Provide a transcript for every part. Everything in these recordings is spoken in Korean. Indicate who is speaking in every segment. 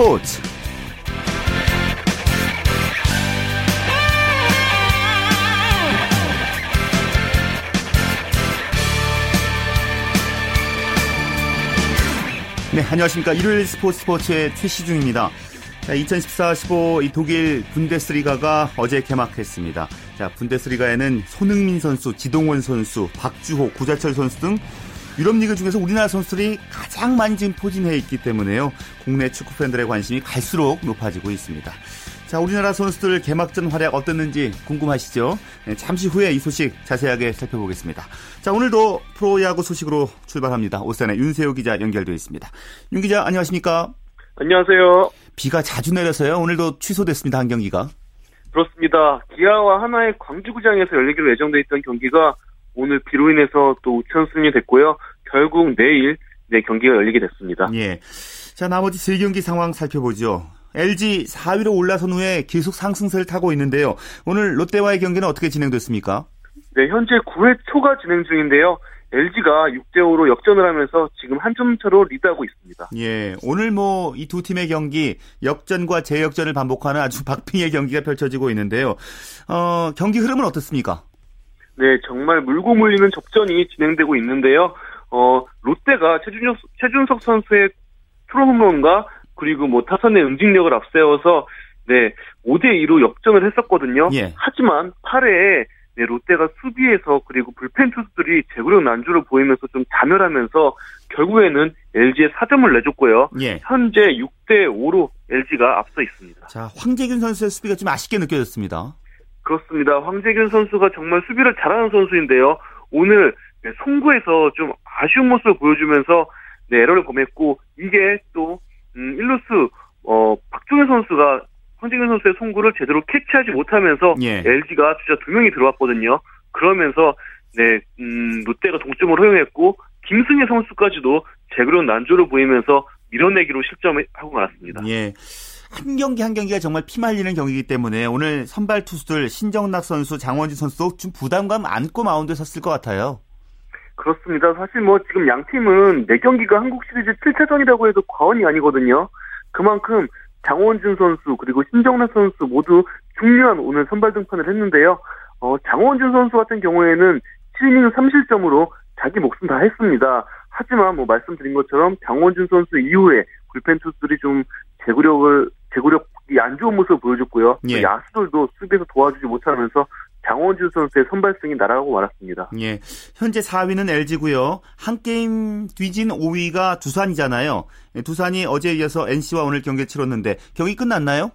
Speaker 1: 스포츠 네, 안녕하십니까. 일요일 스포츠 스포츠의 최시중입니다. 자, 2014-15 독일 분데스리가가 어제 개막했습니다. 자, 분데스리가에는 손흥민 선수, 지동원 선수, 박주호, 구자철 선수 등 유럽 리그 중에서 우리나라 선수들이 가장 많이 지금 포진해 있기 때문에요. 국내 축구 팬들의 관심이 갈수록 높아지고 있습니다. 자, 우리나라 선수들 개막전 활약 어땠는지 궁금하시죠? 네, 잠시 후에 이 소식 자세하게 살펴보겠습니다. 자, 오늘도 프로야구 소식으로 출발합니다. 오산의 윤세호 기자 연결되어 있습니다. 윤 기자, 안녕하십니까?
Speaker 2: 안녕하세요.
Speaker 1: 비가 자주 내려서요. 오늘도 취소됐습니다. 한 경기가.
Speaker 2: 그렇습니다. 기아와 하나의 광주구장에서 열리기로 예정돼 있던 경기가 오늘 비로 인해서 또 우천순이 됐고요. 결국 내일 네 경기가 열리게 됐습니다.
Speaker 1: 예. 자, 나머지 세 경기 상황 살펴보죠. LG 4위로 올라선 후에 계속 상승세를 타고 있는데요. 오늘 롯데와의 경기는 어떻게 진행됐습니까?
Speaker 2: 네, 현재 9회 초가 진행 중인데요. LG가 6대 5로 역전을 하면서 지금 한 점 차로 리드하고 있습니다.
Speaker 1: 예, 오늘 뭐 이 두 팀의 경기 역전과 재역전을 반복하는 아주 박빙의 경기가 펼쳐지고 있는데요. 어, 경기 흐름은 어떻습니까?
Speaker 2: 네, 정말 물고 물리는 접전이 진행되고 있는데요. 어, 롯데가 최준석, 최준석 선수의 프로 홈런과 그리고 뭐 타선의 응징력을 앞세워서 네 5대 2로 역전을 했었거든요.
Speaker 1: 예.
Speaker 2: 하지만 8회에 네, 롯데가 수비에서 그리고 불펜 투수들이 제구력 난조를 보이면서 좀 자멸하면서 결국에는 LG에 4점을 내줬고요.
Speaker 1: 예.
Speaker 2: 현재 6대 5로 LG가 앞서 있습니다.
Speaker 1: 자, 황재균 선수의 수비가 좀 아쉽게 느껴졌습니다.
Speaker 2: 그렇습니다. 황재균 선수가 정말 수비를 잘하는 선수인데요. 오늘 네, 송구에서 좀 아쉬운 모습을 보여주면서 네, 에러를 범했고 이게 또 음, 일루스 어, 박종현 선수가 황재균 선수의 송구를 제대로 캐치하지 못하면서
Speaker 1: 예.
Speaker 2: LG가 주자 두 명이 들어왔거든요. 그러면서 네, 음, 롯데가 동점을 허용했고 김승혜 선수까지도 제그런 난조를 보이면서 밀어내기로 실점하고 말았습니다.
Speaker 1: 예. 한 경기 한 경기가 정말 피말리는 경기이기 때문에 오늘 선발 투수들 신정락 선수, 장원진 선수도 좀 부담감 안고 마운드에 섰을 것 같아요.
Speaker 2: 그렇습니다. 사실 뭐 지금 양 팀은 4경기가 한국 시리즈 7차전이라고 해도 과언이 아니거든요. 그만큼 장원준 선수 그리고 신정락 선수 모두 중요한 오늘 선발 등판을 했는데요. 어, 장원준 선수 같은 경우에는 7이닝 3실점으로 자기 목숨 다 했습니다. 하지만 뭐 말씀드린 것처럼 장원준 선수 이후에 불펜 투수들이 좀 제구력을 제구력이 안 좋은 모습을 보여줬고요.
Speaker 1: 예.
Speaker 2: 야수들도 수비에서 도와주지 못하면서 장원준 선수의 선발승이 날아가고 말았습니다.
Speaker 1: 예. 현재 4위는 LG고요. 한 게임 뒤진 5위가 두산이잖아요. 예, 두산이 어제에 이어서 NC와 오늘 경기를 치렀는데 경기 끝났나요?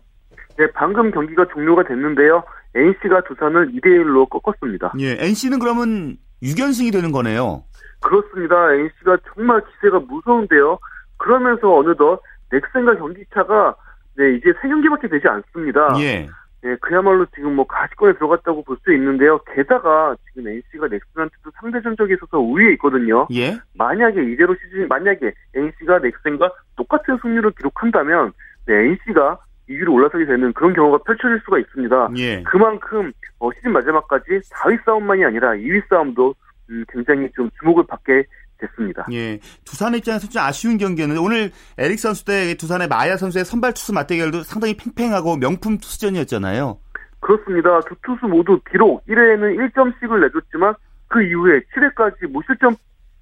Speaker 2: 네, 방금 경기가 종료가 됐는데요. NC가 두산을 2대 1로 꺾었습니다.
Speaker 1: 예. NC는 그러면 6연승이 되는 거네요.
Speaker 2: 그렇습니다. NC가 정말 기세가 무서운데요. 그러면서 어느덧 넥센과 경기차가 네, 이제 3경기밖에 되지 않습니다.
Speaker 1: 예.
Speaker 2: 네, 그야말로 지금 뭐 가시권에 들어갔다고 볼 수 있는데요. 게다가 지금 NC가 넥슨한테도 상대 전적에 있어서 우위에 있거든요.
Speaker 1: 예.
Speaker 2: 만약에 이대로 시즌 만약에 NC가 넥센과 똑같은 승률을 기록한다면 네, NC가 2위로 올라서게 되는 그런 경우가 펼쳐질 수가 있습니다.
Speaker 1: 예.
Speaker 2: 그만큼 어, 시즌 마지막까지 4위 싸움만이 아니라 2위 싸움도 음, 굉장히 좀 주목을 받게 됐습니다.
Speaker 1: 예. 두산의 입장에서 좀 아쉬운 경기였는데 오늘 에릭 선수 대 두산의 마야 선수의 선발 투수 맞대결도 상당히 팽팽하고 명품 투수전이었잖아요.
Speaker 2: 그렇습니다. 두 투수 모두 비록 1회에는 1점씩을 내줬지만 그 이후에 7회까지 무실점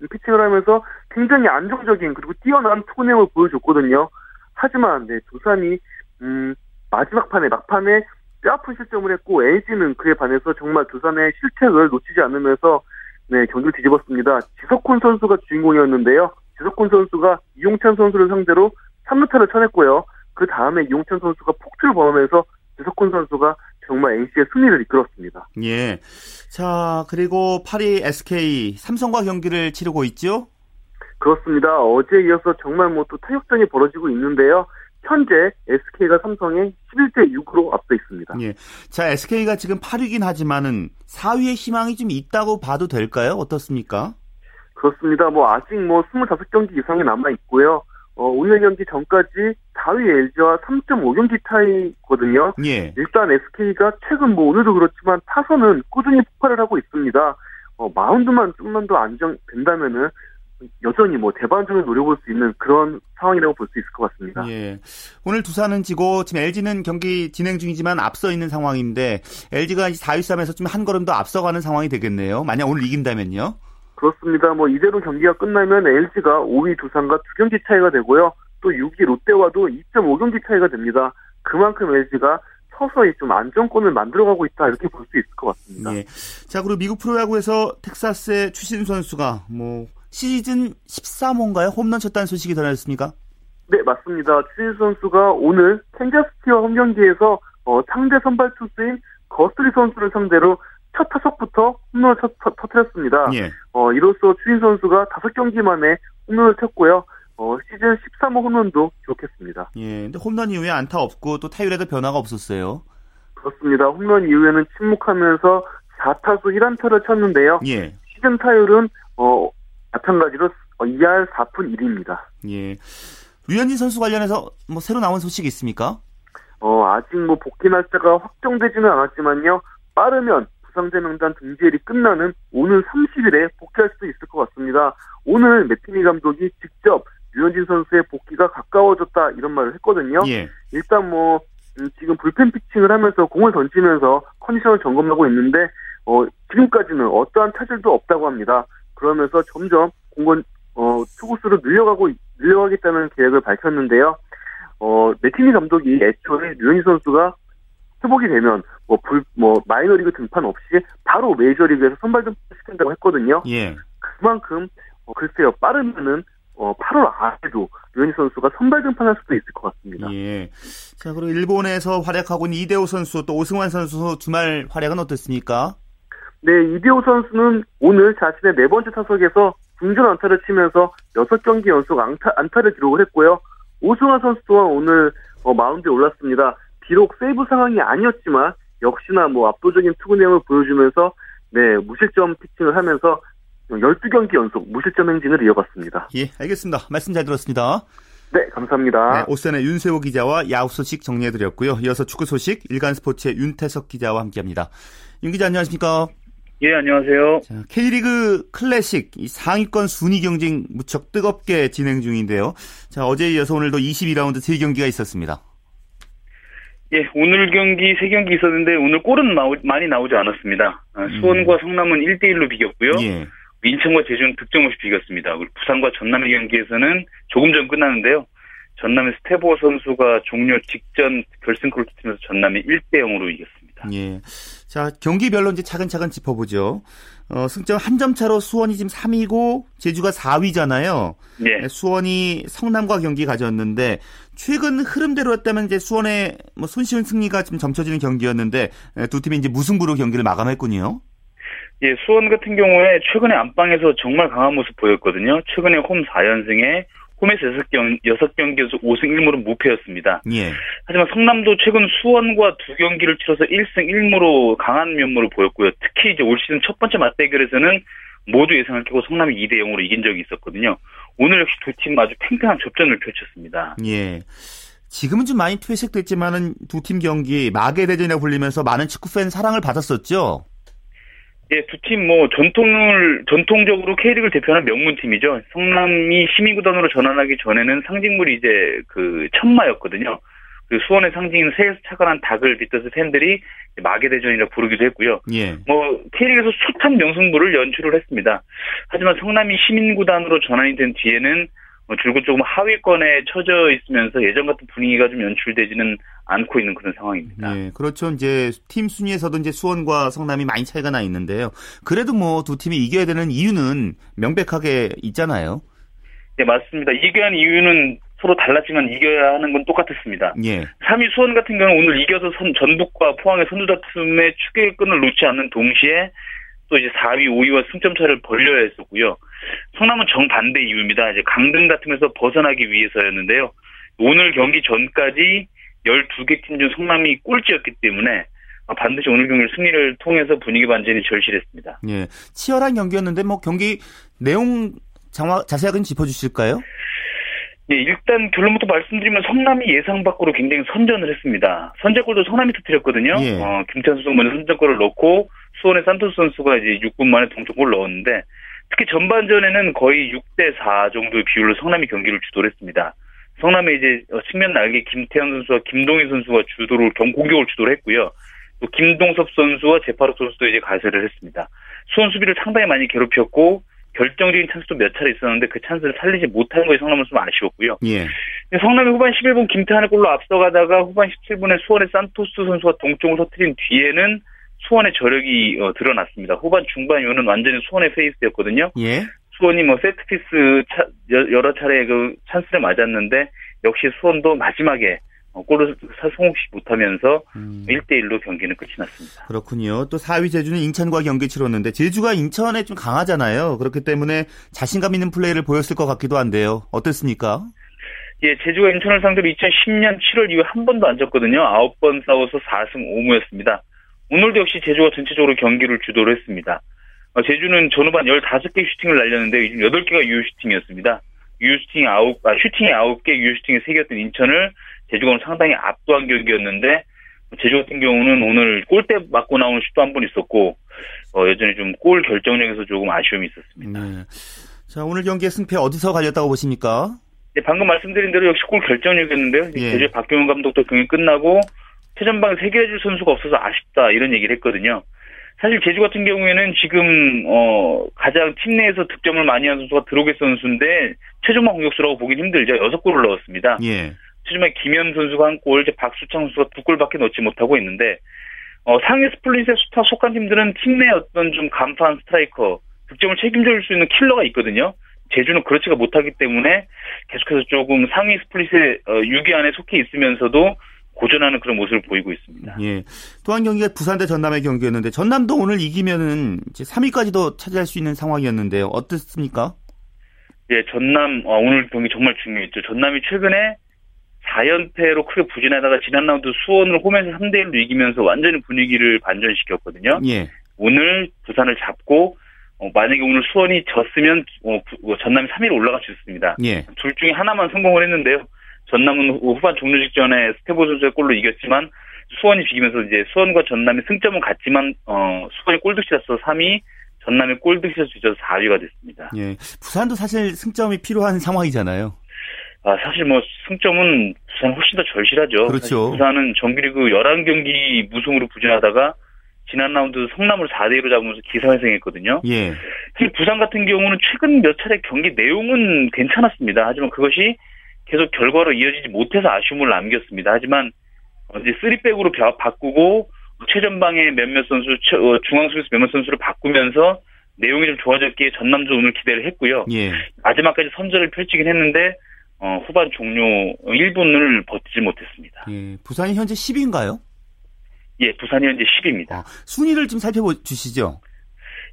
Speaker 2: 피칭을 하면서 굉장히 안정적인 그리고 뛰어난 투구nem을 보여줬거든요. 하지만 네, 두산이 음, 마지막 판에 막판에 뼈아픈 실점을 했고 LG는 그에 반해서 정말 두산의 실책을 놓치지 않으면서 네, 경기를 뒤집었습니다. 지석훈 선수가 주인공이었는데요. 지석훈 선수가 이용찬 선수를 상대로 3루타를 쳐냈고요. 그 다음에 이용찬 선수가 폭투를 범하면서 지석훈 선수가 정말 NC의 승리를 이끌었습니다.
Speaker 1: 예. 자, 그리고 파리 SK 삼성과 경기를 치르고 있죠?
Speaker 2: 그렇습니다. 어제 이어서 정말 뭐 또 타격전이 벌어지고 있는데요. 현재 SK가 삼성에 11대 6으로 앞서 있습니다.
Speaker 1: 예. 자, SK가 지금 8위긴 하지만은 4위의 희망이 좀 있다고 봐도 될까요? 어떻습니까?
Speaker 2: 그렇습니다. 뭐 아직 뭐 25경기 이상이 남아 있고요. 어, 오늘 경기 전까지 4위 LG와 3.5경기 차이거든요.
Speaker 1: 예.
Speaker 2: 일단 SK가 최근 뭐 오늘도 그렇지만 타선은 꾸준히 폭발을 하고 있습니다. 어, 마운드만 좀만 더 안정된다면은 여전히 뭐 대반전을 노려볼 수 있는 그런 상황이라고 볼 수 있을 것 같습니다.
Speaker 1: 예. 오늘 두산은 지고 지금 LG는 경기 진행 중이지만 앞서 있는 상황인데 LG가 4위 싸움에서 좀 한 걸음 더 앞서가는 상황이 되겠네요. 만약 오늘 이긴다면요?
Speaker 2: 그렇습니다. 뭐 이대로 경기가 끝나면 LG가 5위 두산과 두 경기 차이가 되고요. 또 6위 롯데와도 2.5경기 차이가 됩니다. 그만큼 LG가 서서히 좀 안정권을 만들어가고 있다 이렇게 볼 수 있을 것 같습니다.
Speaker 1: 예. 자 그리고 미국 프로야구에서 텍사스의 추신 선수가 뭐 시즌 13호인가요? 홈런 쳤다는 소식이 전해졌습니까?
Speaker 2: 네 맞습니다. 추신 선수가 오늘 캔자스티와 홈 경기에서 어, 상대 선발 투수인 거스리 선수를 상대로 첫 타석부터 홈런을 쳐, 터, 터뜨렸습니다.
Speaker 1: 예.
Speaker 2: 어, 이로써 추신 선수가 다섯 경기 만에 홈런을 쳤고요. 어, 시즌 13호 홈런도 기록했습니다.
Speaker 1: 예. 근데 홈런 이후에 안타 없고 또 타율에도 변화가 없었어요.
Speaker 2: 그렇습니다. 홈런 이후에는 침묵하면서 4타수 1안타를 쳤는데요.
Speaker 1: 예.
Speaker 2: 시즌 타율은 어, 마찬가지로 2할 4푼 1입니다.
Speaker 1: 예. 류현진 선수 관련해서 뭐 새로 나온 소식이 있습니까?
Speaker 2: 어, 아직 뭐 복귀 날짜가 확정되지는 않았지만요. 빠르면 부상자 명단 등재일이 끝나는 오늘 30일에 복귀할 수도 있을 것 같습니다. 오늘 매티니 감독이 직접 류현진 선수의 복귀가 가까워졌다 이런 말을 했거든요.
Speaker 1: 예.
Speaker 2: 일단 뭐 음, 지금 불펜 피칭을 하면서 공을 던지면서 컨디션을 점검하고 있는데 어, 지금까지는 어떠한 차질도 없다고 합니다. 그러면서 점점 공건 어, 투구수를 늘려가고 늘려가겠다는 계획을 밝혔는데요. 어, 매티니 감독이 애초에 류현진 선수가 회복이 되면 뭐 불 뭐 마이너리그 등판 없이 바로 메이저리그에서 선발 등판 시킨다고 했거든요.
Speaker 1: 예.
Speaker 2: 그만큼 어, 글쎄요 빠르면은 어, 8월 안에도 류현진 선수가 선발 등판할 수도 있을 것 같습니다.
Speaker 1: 예. 자, 그리고 일본에서 활약하고 있는 이대호 선수 또 오승환 선수 주말 활약은 어떻습니까?
Speaker 2: 네, 이대호 선수는 오늘 자신의 네 번째 타석에서 중전 안타를 치면서 6경기 연속 안타, 안타를 기록을 했고요. 오승환 선수 또한 오늘 어, 마운드에 올랐습니다. 비록 세이브 상황이 아니었지만 역시나 뭐 압도적인 투구 내용을 보여주면서 네, 무실점 피칭을 하면서 12경기 연속 무실점 행진을 이어갔습니다.
Speaker 1: 예, 알겠습니다. 말씀 잘 들었습니다.
Speaker 2: 네, 감사합니다.
Speaker 1: 네, 오선의 윤세호 기자와 야구 소식 정리해드렸고요. 이어서 축구 소식 일간 스포츠의 윤태석 기자와 함께합니다. 윤 기자 안녕하십니까?
Speaker 3: 예, 안녕하세요.
Speaker 1: 자, K리그 클래식 상위권 순위 경쟁 무척 뜨겁게 진행 중인데요. 자, 어제에 이어서 오늘도 22라운드 3경기가 있었습니다.
Speaker 3: 예, 오늘 경기 3경기 있었는데 오늘 골은 나오, 많이 나오지 않았습니다. 아, 수원과 성남은 1대1로 비겼고요.
Speaker 1: 예.
Speaker 3: 인천과 제주는 득점 없이 비겼습니다. 그리고 부산과 전남의 경기에서는 조금 전 끝났는데요. 전남의 스테보 선수가 종료 직전 결승골을 터뜨면서 전남이 1대 0으로 이겼습니다.
Speaker 1: 예. 자, 경기별로 이제 차근차근 짚어보죠. 어, 승점 한 점 차로 수원이 지금 3위고 제주가 4위잖아요.
Speaker 3: 예.
Speaker 1: 수원이 성남과 경기 가졌는데 최근 흐름대로였다면 이제 수원의 뭐 손쉬운 승리가 지금 점쳐지는 경기였는데 두 팀이 이제 무승부로 경기를 마감했군요.
Speaker 3: 예, 수원 같은 경우에 최근에 안방에서 정말 강한 모습 보였거든요. 최근에 홈 4연승에 홈에서 6경, 6경기에서 5승 1무로 무패였습니다.
Speaker 1: 예.
Speaker 3: 하지만 성남도 최근 수원과 두 경기를 치러서 1승 1무로 강한 면모를 보였고요. 특히 이제 올 시즌 첫 번째 맞대결에서는 모두 예상을 깨고 성남이 2대 0으로 이긴 적이 있었거든요. 오늘 역시 두 팀 아주 팽팽한 접전을 펼쳤습니다.
Speaker 1: 예. 지금은 좀 많이 퇴색됐지만은 두 팀 경기 마계 대전이라고 불리면서 많은 축구 팬 사랑을 받았었죠.
Speaker 3: 예, 두 팀 뭐 전통을 전통적으로 K리그를 대표하는 명문 팀이죠. 성남이 시민구단으로 전환하기 전에는 상징물이 이제 그 천마였거든요. 그 수원의 상징인 새에서 착안한 닭을 빗어서 팬들이 마계대전이라 부르기도 했고요.
Speaker 1: 예.
Speaker 3: 뭐 K리그에서 숱한 명승부를 연출을 했습니다. 하지만 성남이 시민구단으로 전환이 된 뒤에는 뭐 줄곧 조금 하위권에 처져 있으면서 예전 같은 분위기가 좀 연출되지는 않고 있는 그런 상황입니다.
Speaker 1: 예, 그렇죠. 이제 팀 순위에서도 이제 수원과 성남이 많이 차이가 나 있는데요. 그래도 뭐 두 팀이 이겨야 되는 이유는 명백하게 있잖아요.
Speaker 3: 네, 맞습니다. 이겨야 하는 이유는 서로 달랐지만 이겨야 하는 건 똑같았습니다.
Speaker 1: 예.
Speaker 3: 3위 수원 같은 경우는 오늘 이겨서 선, 전북과 포항의 선두 다툼의 추격의 끈을 놓지 않는 동시에 또 이제 4위, 5위와 승점 차를 벌려야 했었고요. 성남은 정반대 이유입니다. 이제 강등 다툼에서 벗어나기 위해서였는데요. 오늘 경기 전까지 12개 팀 중 성남이 꼴찌였기 때문에 반드시 오늘 경기 승리를 통해서 분위기 반전이 절실했습니다.
Speaker 1: 예. 치열한 경기였는데 뭐 경기 내용 장화, 자세하게 짚어주실까요?
Speaker 3: 예, 일단 결론부터 말씀드리면 성남이 예상 밖으로 굉장히 선전을 했습니다. 선제골도 성남이 터뜨렸거든요.
Speaker 1: 예.
Speaker 3: 어, 김찬수 선수 먼저 선제골을 넣고 수원의 산토스 선수가 이제 6분 만에 동점골을 넣었는데 특히 전반전에는 거의 6대 4 정도의 비율로 성남이 경기를 주도를 했습니다. 성남의 이제 측면 날개 김태현 선수와 김동희 선수가 주도를 공격을 주도를 했고요. 또 김동섭 선수와 제파로 선수도 이제 가세를 했습니다. 수원 수비를 상당히 많이 괴롭혔고 결정적인 찬스도 몇 차례 있었는데 그 찬스를 살리지 못한 것이 성남은 좀 아쉬웠고요.
Speaker 1: 예.
Speaker 3: 성남이 후반 11분 김태환의 골로 앞서가다가 후반 17분에 수원의 산토스 선수가 동점을 터뜨린 뒤에는 수원의 저력이 어, 드러났습니다. 후반 중반 이후는 완전히 수원의 페이스였거든요.
Speaker 1: 예.
Speaker 3: 수원이 뭐 세트피스 차, 여러 차례 그 찬스를 맞았는데 역시 수원도 마지막에 어, 골을 성공시 못하면서 음. 1대1로 경기는 끝이 났습니다.
Speaker 1: 그렇군요. 또 4위 제주는 인천과 경기 치렀는데 제주가 인천에 좀 강하잖아요. 그렇기 때문에 자신감 있는 플레이를 보였을 것 같기도 한데요. 어땠습니까?
Speaker 3: 예, 제주가 인천을 상대로 2010년 7월 이후에 한 번도 안 졌거든요. 9번 싸워서 4승 5무였습니다. 오늘도 역시 제주가 전체적으로 경기를 주도를 했습니다. 어, 제주는 전후반 15개 슈팅을 날렸는데 요즘 8개가 유효 슈팅이었습니다. 유효 슈팅이 9, 아, 슈팅이 9개, 유효 슈팅이 3개였던 인천을 제주가 상당히 압도한 경기였는데 제주 같은 경우는 오늘 골대 맞고 나오는 슛도 한 번 있었고 어, 여전히 좀 골 결정력에서 조금 아쉬움이 있었습니다. 네.
Speaker 1: 자 오늘 경기의 승패 어디서 갈렸다고 보십니까?
Speaker 3: 네, 방금 말씀드린 대로 역시 골 결정력이었는데요. 예. 제주 박경훈 감독도 경기 끝나고 최전방에 세계해줄 선수가 없어서 아쉽다 이런 얘기를 했거든요. 사실 제주 같은 경우에는 지금 어 가장 팀 내에서 득점을 많이 한 선수가 드로게 선수인데 최종방 공격수라고 보긴 힘들죠. 여섯 골을 넣었습니다. 예. 최종에 김현 선수가 한 골, 이제 박수창 선수가 두 골밖에 넣지 못하고 있는데 어 상위 스플릿에 속한 팀들은 팀 내 어떤 좀 간판 스트라이커 득점을 책임질 수 있는 킬러가 있거든요. 제주는 그렇지가 못하기 때문에 계속해서 조금 상위 스플릿의 6위 어, 안에 속해 있으면서도 고전하는 그런 모습을 보이고 있습니다.
Speaker 1: 예. 또 한 경기가 부산 대 전남의 경기였는데 전남도 오늘 이기면은 이제 3위까지도 차지할 수 있는 상황이었는데요. 어떻습니까?
Speaker 3: 예, 전남 어, 오늘 경기 정말 중요했죠. 전남이 최근에 4연패로 크게 부진하다가 지난 라운드 수원을 홈에서 3대 1로 이기면서 완전히 분위기를 반전시켰거든요. 예. 오늘 부산을 잡고 어, 만약에 오늘 수원이 졌으면 어, 부, 전남이 3위로 올라갈 수 있습니다. 예. 둘 중에 하나만 성공을 했는데요. 전남은 후반 종료 직전에 스테보 선수의 골로 이겼지만 수원이 비기면서 이제 수원과 전남이 승점은 같지만 어 수원이 골득실에서 3위, 전남이 골득실에서 뒤져서 4위가 됐습니다.
Speaker 1: 예. 부산도 사실 승점이 필요한 상황이잖아요.
Speaker 3: 아, 사실 뭐 승점은 부산 훨씬 더 절실하죠.
Speaker 1: 그렇죠.
Speaker 3: 부산은 정규리그 11경기 무승으로 부진하다가 지난 라운드 성남을 4대 1로 잡으면서 기사회생했거든요. 예. 부산 같은 경우는 최근 몇 차례 경기 내용은 괜찮았습니다. 하지만 그것이 계속 결과로 이어지지 못해서 아쉬움을 남겼습니다. 하지만 이제 3백으로 바꾸고 최전방에 몇몇 선수, 어, 중앙 수비수 몇몇 선수를 바꾸면서 내용이 좀 좋아졌기에 전남도 오늘 기대를 했고요. 예. 마지막까지 선전을 펼치긴 했는데 어, 후반 종료 1분을 버티지 못했습니다.
Speaker 1: 예. 부산이 현재 10위인가요?
Speaker 3: 예, 부산이 현재 10위입니다. 아,
Speaker 1: 순위를 좀 살펴주시죠.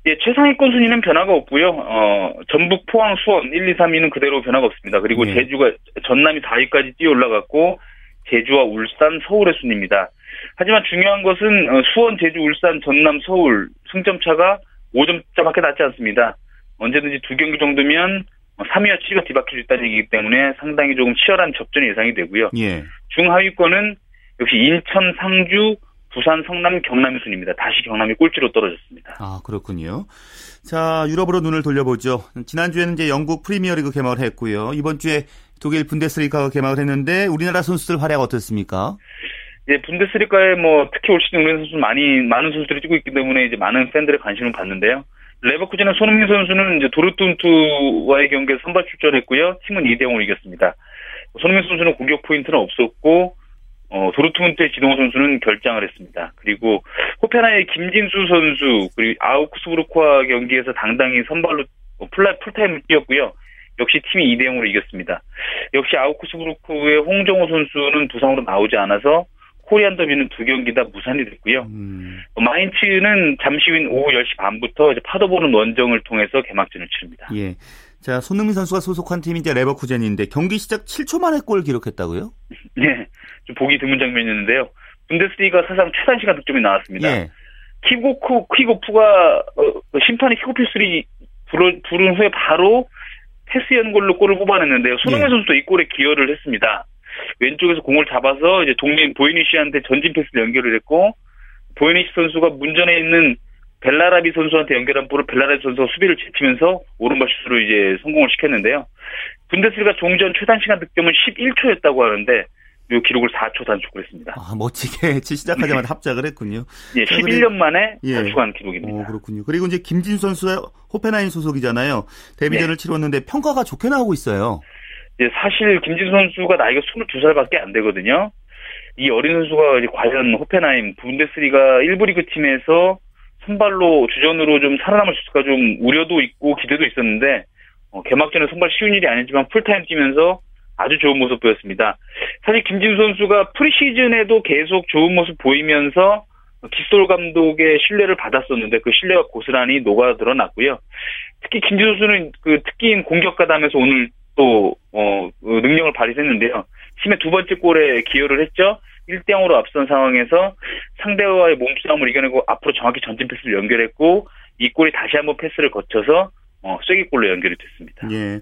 Speaker 3: 예, 최상위권 순위는 변화가 없고요. 어, 전북, 포항, 수원 1, 2, 3위는 그대로 변화가 없습니다. 그리고 예. 제주가 전남이 4위까지 뛰어 올라갔고 제주와 울산, 서울의 순입니다. 하지만 중요한 것은 어, 수원, 제주, 울산, 전남, 서울 승점 차가 5점차밖에 낮지 않습니다. 언제든지 두 경기 정도면 3위와 7위가 뒤바뀔 수 있다는 얘기이기 때문에 상당히 조금 치열한 접전이 예상이 되고요. 예. 중하위권은 역시 인천, 상주, 부산, 성남, 경남이 순입니다. 다시 경남이 꼴찌로 떨어졌습니다.
Speaker 1: 아, 그렇군요. 자, 유럽으로 눈을 돌려보죠. 지난주에는 이제 영국 프리미어리그 개막을 했고요. 이번 주에 독일 분데스리가가 개막을 했는데 우리나라 선수들 활약 어떻습니까?
Speaker 3: 예, 분데스리가에 뭐 특히 올 시즌 우리나라 선수 많이 많은 선수들이 뛰고 있기 때문에 이제 많은 팬들의 관심을 받는데요. 레버쿠젠의 손흥민 선수는 이제 도르트문트와의 경기에 선발 출전했고요. 팀은 2대 0으로 이겼습니다. 손흥민 선수는 공격 포인트는 없었고 어, 도르트문트의 지동호 선수는 결장을 했습니다. 그리고 호펜하임의 김진수 선수 그리고 아우크스부르크와 경기에서 당당히 선발로 풀라 풀타임을 뛰었고요. 역시 팀이 2대 0으로 이겼습니다. 역시 아우크스부르크의 홍정호 선수는 부상으로 나오지 않아서 코리안 더비는 두 경기 다 무산이 됐고요. 음. 마인츠는 잠시 후인 오후 10시 반부터 이제 파더보른 원정을 통해서 개막전을 치릅니다.
Speaker 1: 예. 자, 손흥민 선수가 소속한 팀이 이제 레버쿠젠인데 경기 시작 7초 만에 골 기록했다고요?
Speaker 3: 네. 좀 보기 드문 장면이었는데요. 분데스리가 사상 최단 시간 득점이 나왔습니다. 예. 킥오프, 킥오프가 어, 심판이 킥오프 휘슬을 부른 후에 바로 패스 연결로 골을 뽑아냈는데요. 손흥민 예. 선수도 이 골에 기여를 했습니다. 왼쪽에서 공을 잡아서 이제 동료인 보에니쉬한테 전진 패스를 연결을 했고 보에니쉬 선수가 문전에 있는 벨라라비 선수한테 연결한 볼을 벨라라비 선수가 수비를 제치면서 오른발 슛으로 이제 성공을 시켰는데요. 분데스리가 종전 최단 시간 득점은 11초였다고 하는데 이 기록을 4초 단축을 했습니다.
Speaker 1: 아, 멋지게 시작하자마자 합작을 했군요.
Speaker 3: 예, 11년 만에 예. 단축한 기록입니다.
Speaker 1: 어, 그렇군요. 그리고 이제 김진 선수의 호펜하임 소속이잖아요. 데뷔전을 네. 치렀는데 평가가 좋게 나오고 있어요.
Speaker 3: 예, 사실 김진 선수가 나이가 22살밖에 안 되거든요. 이 어린 선수가 이제 과연 호펜하임 분데스리가 1부 리그 팀에서 선발로 주전으로 좀 살아남을 수 있을까 좀 우려도 있고 기대도 있었는데 어, 개막전에 선발 쉬운 일이 아니지만 풀타임 뛰면서 아주 좋은 모습 보였습니다. 사실 김진수 선수가 프리시즌에도 계속 좋은 모습 보이면서 기스돌 감독의 신뢰를 받았었는데 그 신뢰가 고스란히 녹아 드러났고요. 특히 김진수 선수는 그 특기인 공격 가담하면서 오늘 또 어, 그 능력을 발휘했는데요. 팀의 두 번째 골에 기여를 했죠. 1대 0으로 앞선 상황에서 상대와의 몸싸움을 이겨내고 앞으로 정확히 전진 패스를 연결했고 이 골이 다시 한번 패스를 거쳐서 어, 쐐기골로 연결이 됐습니다.
Speaker 1: 예.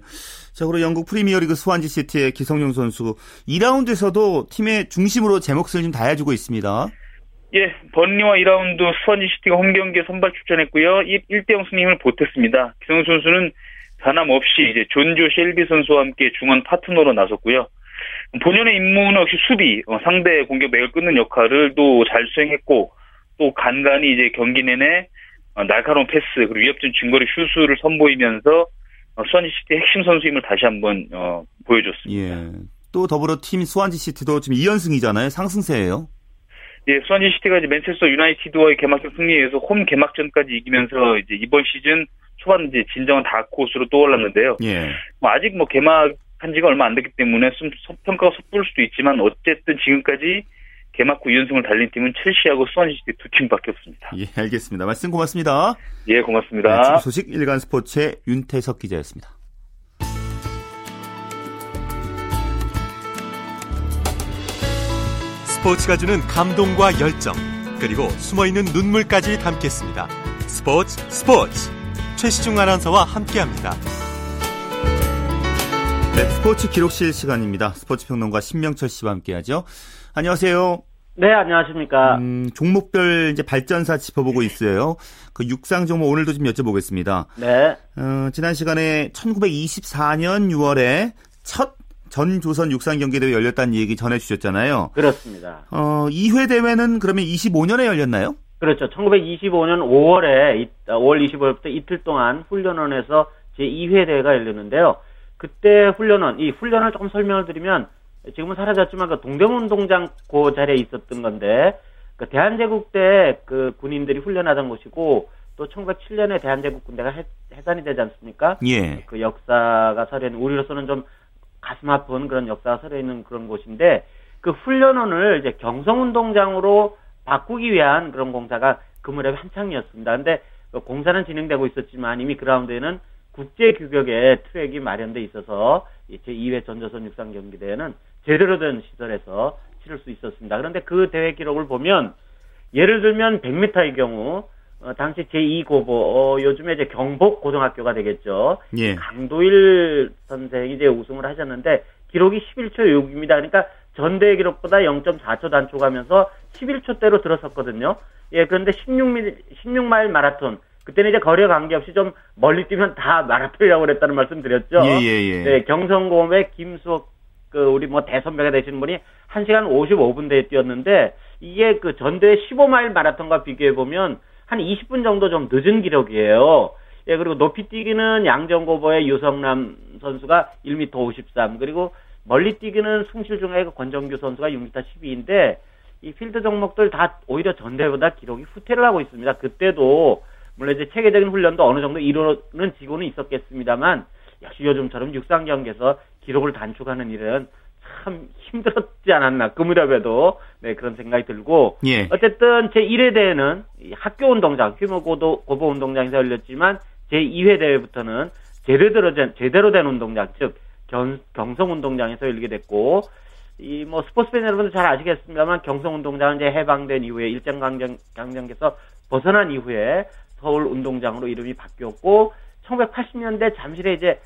Speaker 1: 자, 그리고 영국 프리미어리그 스완지 시티의 기성용 선수 2라운드에서도 팀의 중심으로 제 몫을 좀 다해주고 있습니다.
Speaker 3: 예, 번리와 2라운드 스완지 시티가 홈 경기에 선발 출전했고요. 1대 0 승리를 보탰습니다. 기성용 선수는 변함없이 이제 존조 셸비 선수와 함께 중원 파트너로 나섰고요. 본연의 임무는 역시 수비, 어, 상대 공격 맥을 끊는 역할을 또 잘 수행했고 또 간간히 이제 경기 내내 어, 날카로운 패스 그리고 위협적인 중거리 슛을 선보이면서 어, 스완지 시티 핵심 선수임을 다시 한번 어, 보여줬습니다.
Speaker 1: 예. 또 더불어 팀 스완지 시티도 지금 2연승이잖아요. 상승세예요.
Speaker 3: 예, 수완지 시티가 이제 맨체스터 유나이티드와의 개막전 승리에서 홈 개막전까지 이기면서 이제 이번 시즌 초반 이제 진정한 다크호스로 떠올랐는데요. 예. 뭐 아직 뭐 개막 한 지가 얼마 안 됐기 때문에 좀 평가가 섣부를 수도 있지만 어쨌든 지금까지 개막 후 2연승을 달린 팀은 첼시하고 수원시티 두 팀밖에 없습니다.
Speaker 1: 예, 알겠습니다. 말씀 고맙습니다.
Speaker 3: 예, 고맙습니다.
Speaker 1: 네, 소식 일간 스포츠의 윤태석 기자였습니다.
Speaker 4: 스포츠가 주는 감동과 열정, 그리고 숨어있는 눈물까지 담겠습니다. 스포츠 스포츠 최시중 아나운서와 함께합니다.
Speaker 1: 네, 스포츠 기록실 시간입니다. 스포츠 평론가 신명철 씨와 함께하죠. 안녕하세요.
Speaker 5: 네, 안녕하십니까.
Speaker 1: 음, 종목별 이제 발전사 짚어보고 있어요. 그 육상 종목 오늘도 좀 여쭤보겠습니다.
Speaker 5: 네.
Speaker 1: 어, 지난 시간에 1924년 6월에 첫 전 조선 육상 경기 대회 열렸다는 얘기 전해주셨잖아요.
Speaker 5: 그렇습니다.
Speaker 1: 어, 2회 대회는 그러면 25년에 열렸나요?
Speaker 5: 그렇죠. 1925년 5월에 5월 25일부터 이틀 동안 훈련원에서 제 2회 대회가 열렸는데요. 그때 훈련원 이 훈련을 조금 설명을 드리면 지금은 사라졌지만 그 동대문운동장 그 자리에 있었던 건데 그 대한제국 때 그 군인들이 훈련하던 곳이고 또 1907년에 대한제국 군대가 해, 해산이 되지 않습니까?
Speaker 1: 예.
Speaker 5: 그 역사가 서려 있는 우리로서는 좀 가슴 아픈 그런 역사가 서려 있는 그런 곳인데 그 훈련원을 이제 경성운동장으로 바꾸기 위한 그런 공사가 그 무렵에 한창이었습니다. 근데 그 공사는 진행되고 있었지만 이미 그라운드에는 국제 규격의 트랙이 마련돼 있어서 제 2회 전조선 육상 경기 대회는 제대로 된 시설에서 치를 수 있었습니다. 그런데 그 대회 기록을 보면 예를 들면 100m의 경우 어, 당시 제2 고보 어, 요즘에 이제 경복 고등학교가 되겠죠.
Speaker 1: 예.
Speaker 5: 강도일 선생이 이제 우승을 하셨는데 기록이 11초 6입니다. 그러니까 전대 기록보다 0.4초 단축하면서 11초대로 들어섰거든요. 예, 그런데 16미 16마일 마라톤 그때는 이제 거리에 관계없이 좀 멀리 뛰면 다 마라톤이라고 그랬다는 말씀 드렸죠.
Speaker 1: 예, 예, 예.
Speaker 5: 네, 경성고의 김수옥 그 우리 뭐 대선배가 되시는 분이 1시간 55분 대에 뛰었는데 이게 그 전대 15마일 마라톤과 비교해 보면 한 20분 정도 좀 늦은 기록이에요. 예, 그리고 높이 뛰기는 양정고보의 유성남 선수가 1m 53 그리고 멀리 뛰기는 숭실 중학의 그 권정규 선수가 6m 12인데 이 필드 종목들 다 오히려 전대보다 기록이 후퇴를 하고 있습니다. 그때도 물론 이제 체계적인 훈련도 어느 정도 이루는 지고는 있었겠습니다만 역시 요즘처럼 육상 경기에서 기록을 단축하는 일은 참 힘들었지 않았나 그 무렵에도 네 그런 생각이 들고
Speaker 1: 예.
Speaker 5: 어쨌든 제 1회 대회는 학교 운동장 휴무 고도 고보 운동장에서 열렸지만 제 2회 대회부터는 제대로 된 제대로 된 운동장 즉 경, 경성 운동장에서 열리게 됐고 이 뭐 스포츠 팬 여러분들 잘 아시겠습니다만 경성 운동장은 이제 해방된 이후에 일정 강경 강경에서 벗어난 이후에 서울 운동장으로 이름이 바뀌었고 1980년대 잠실에 이제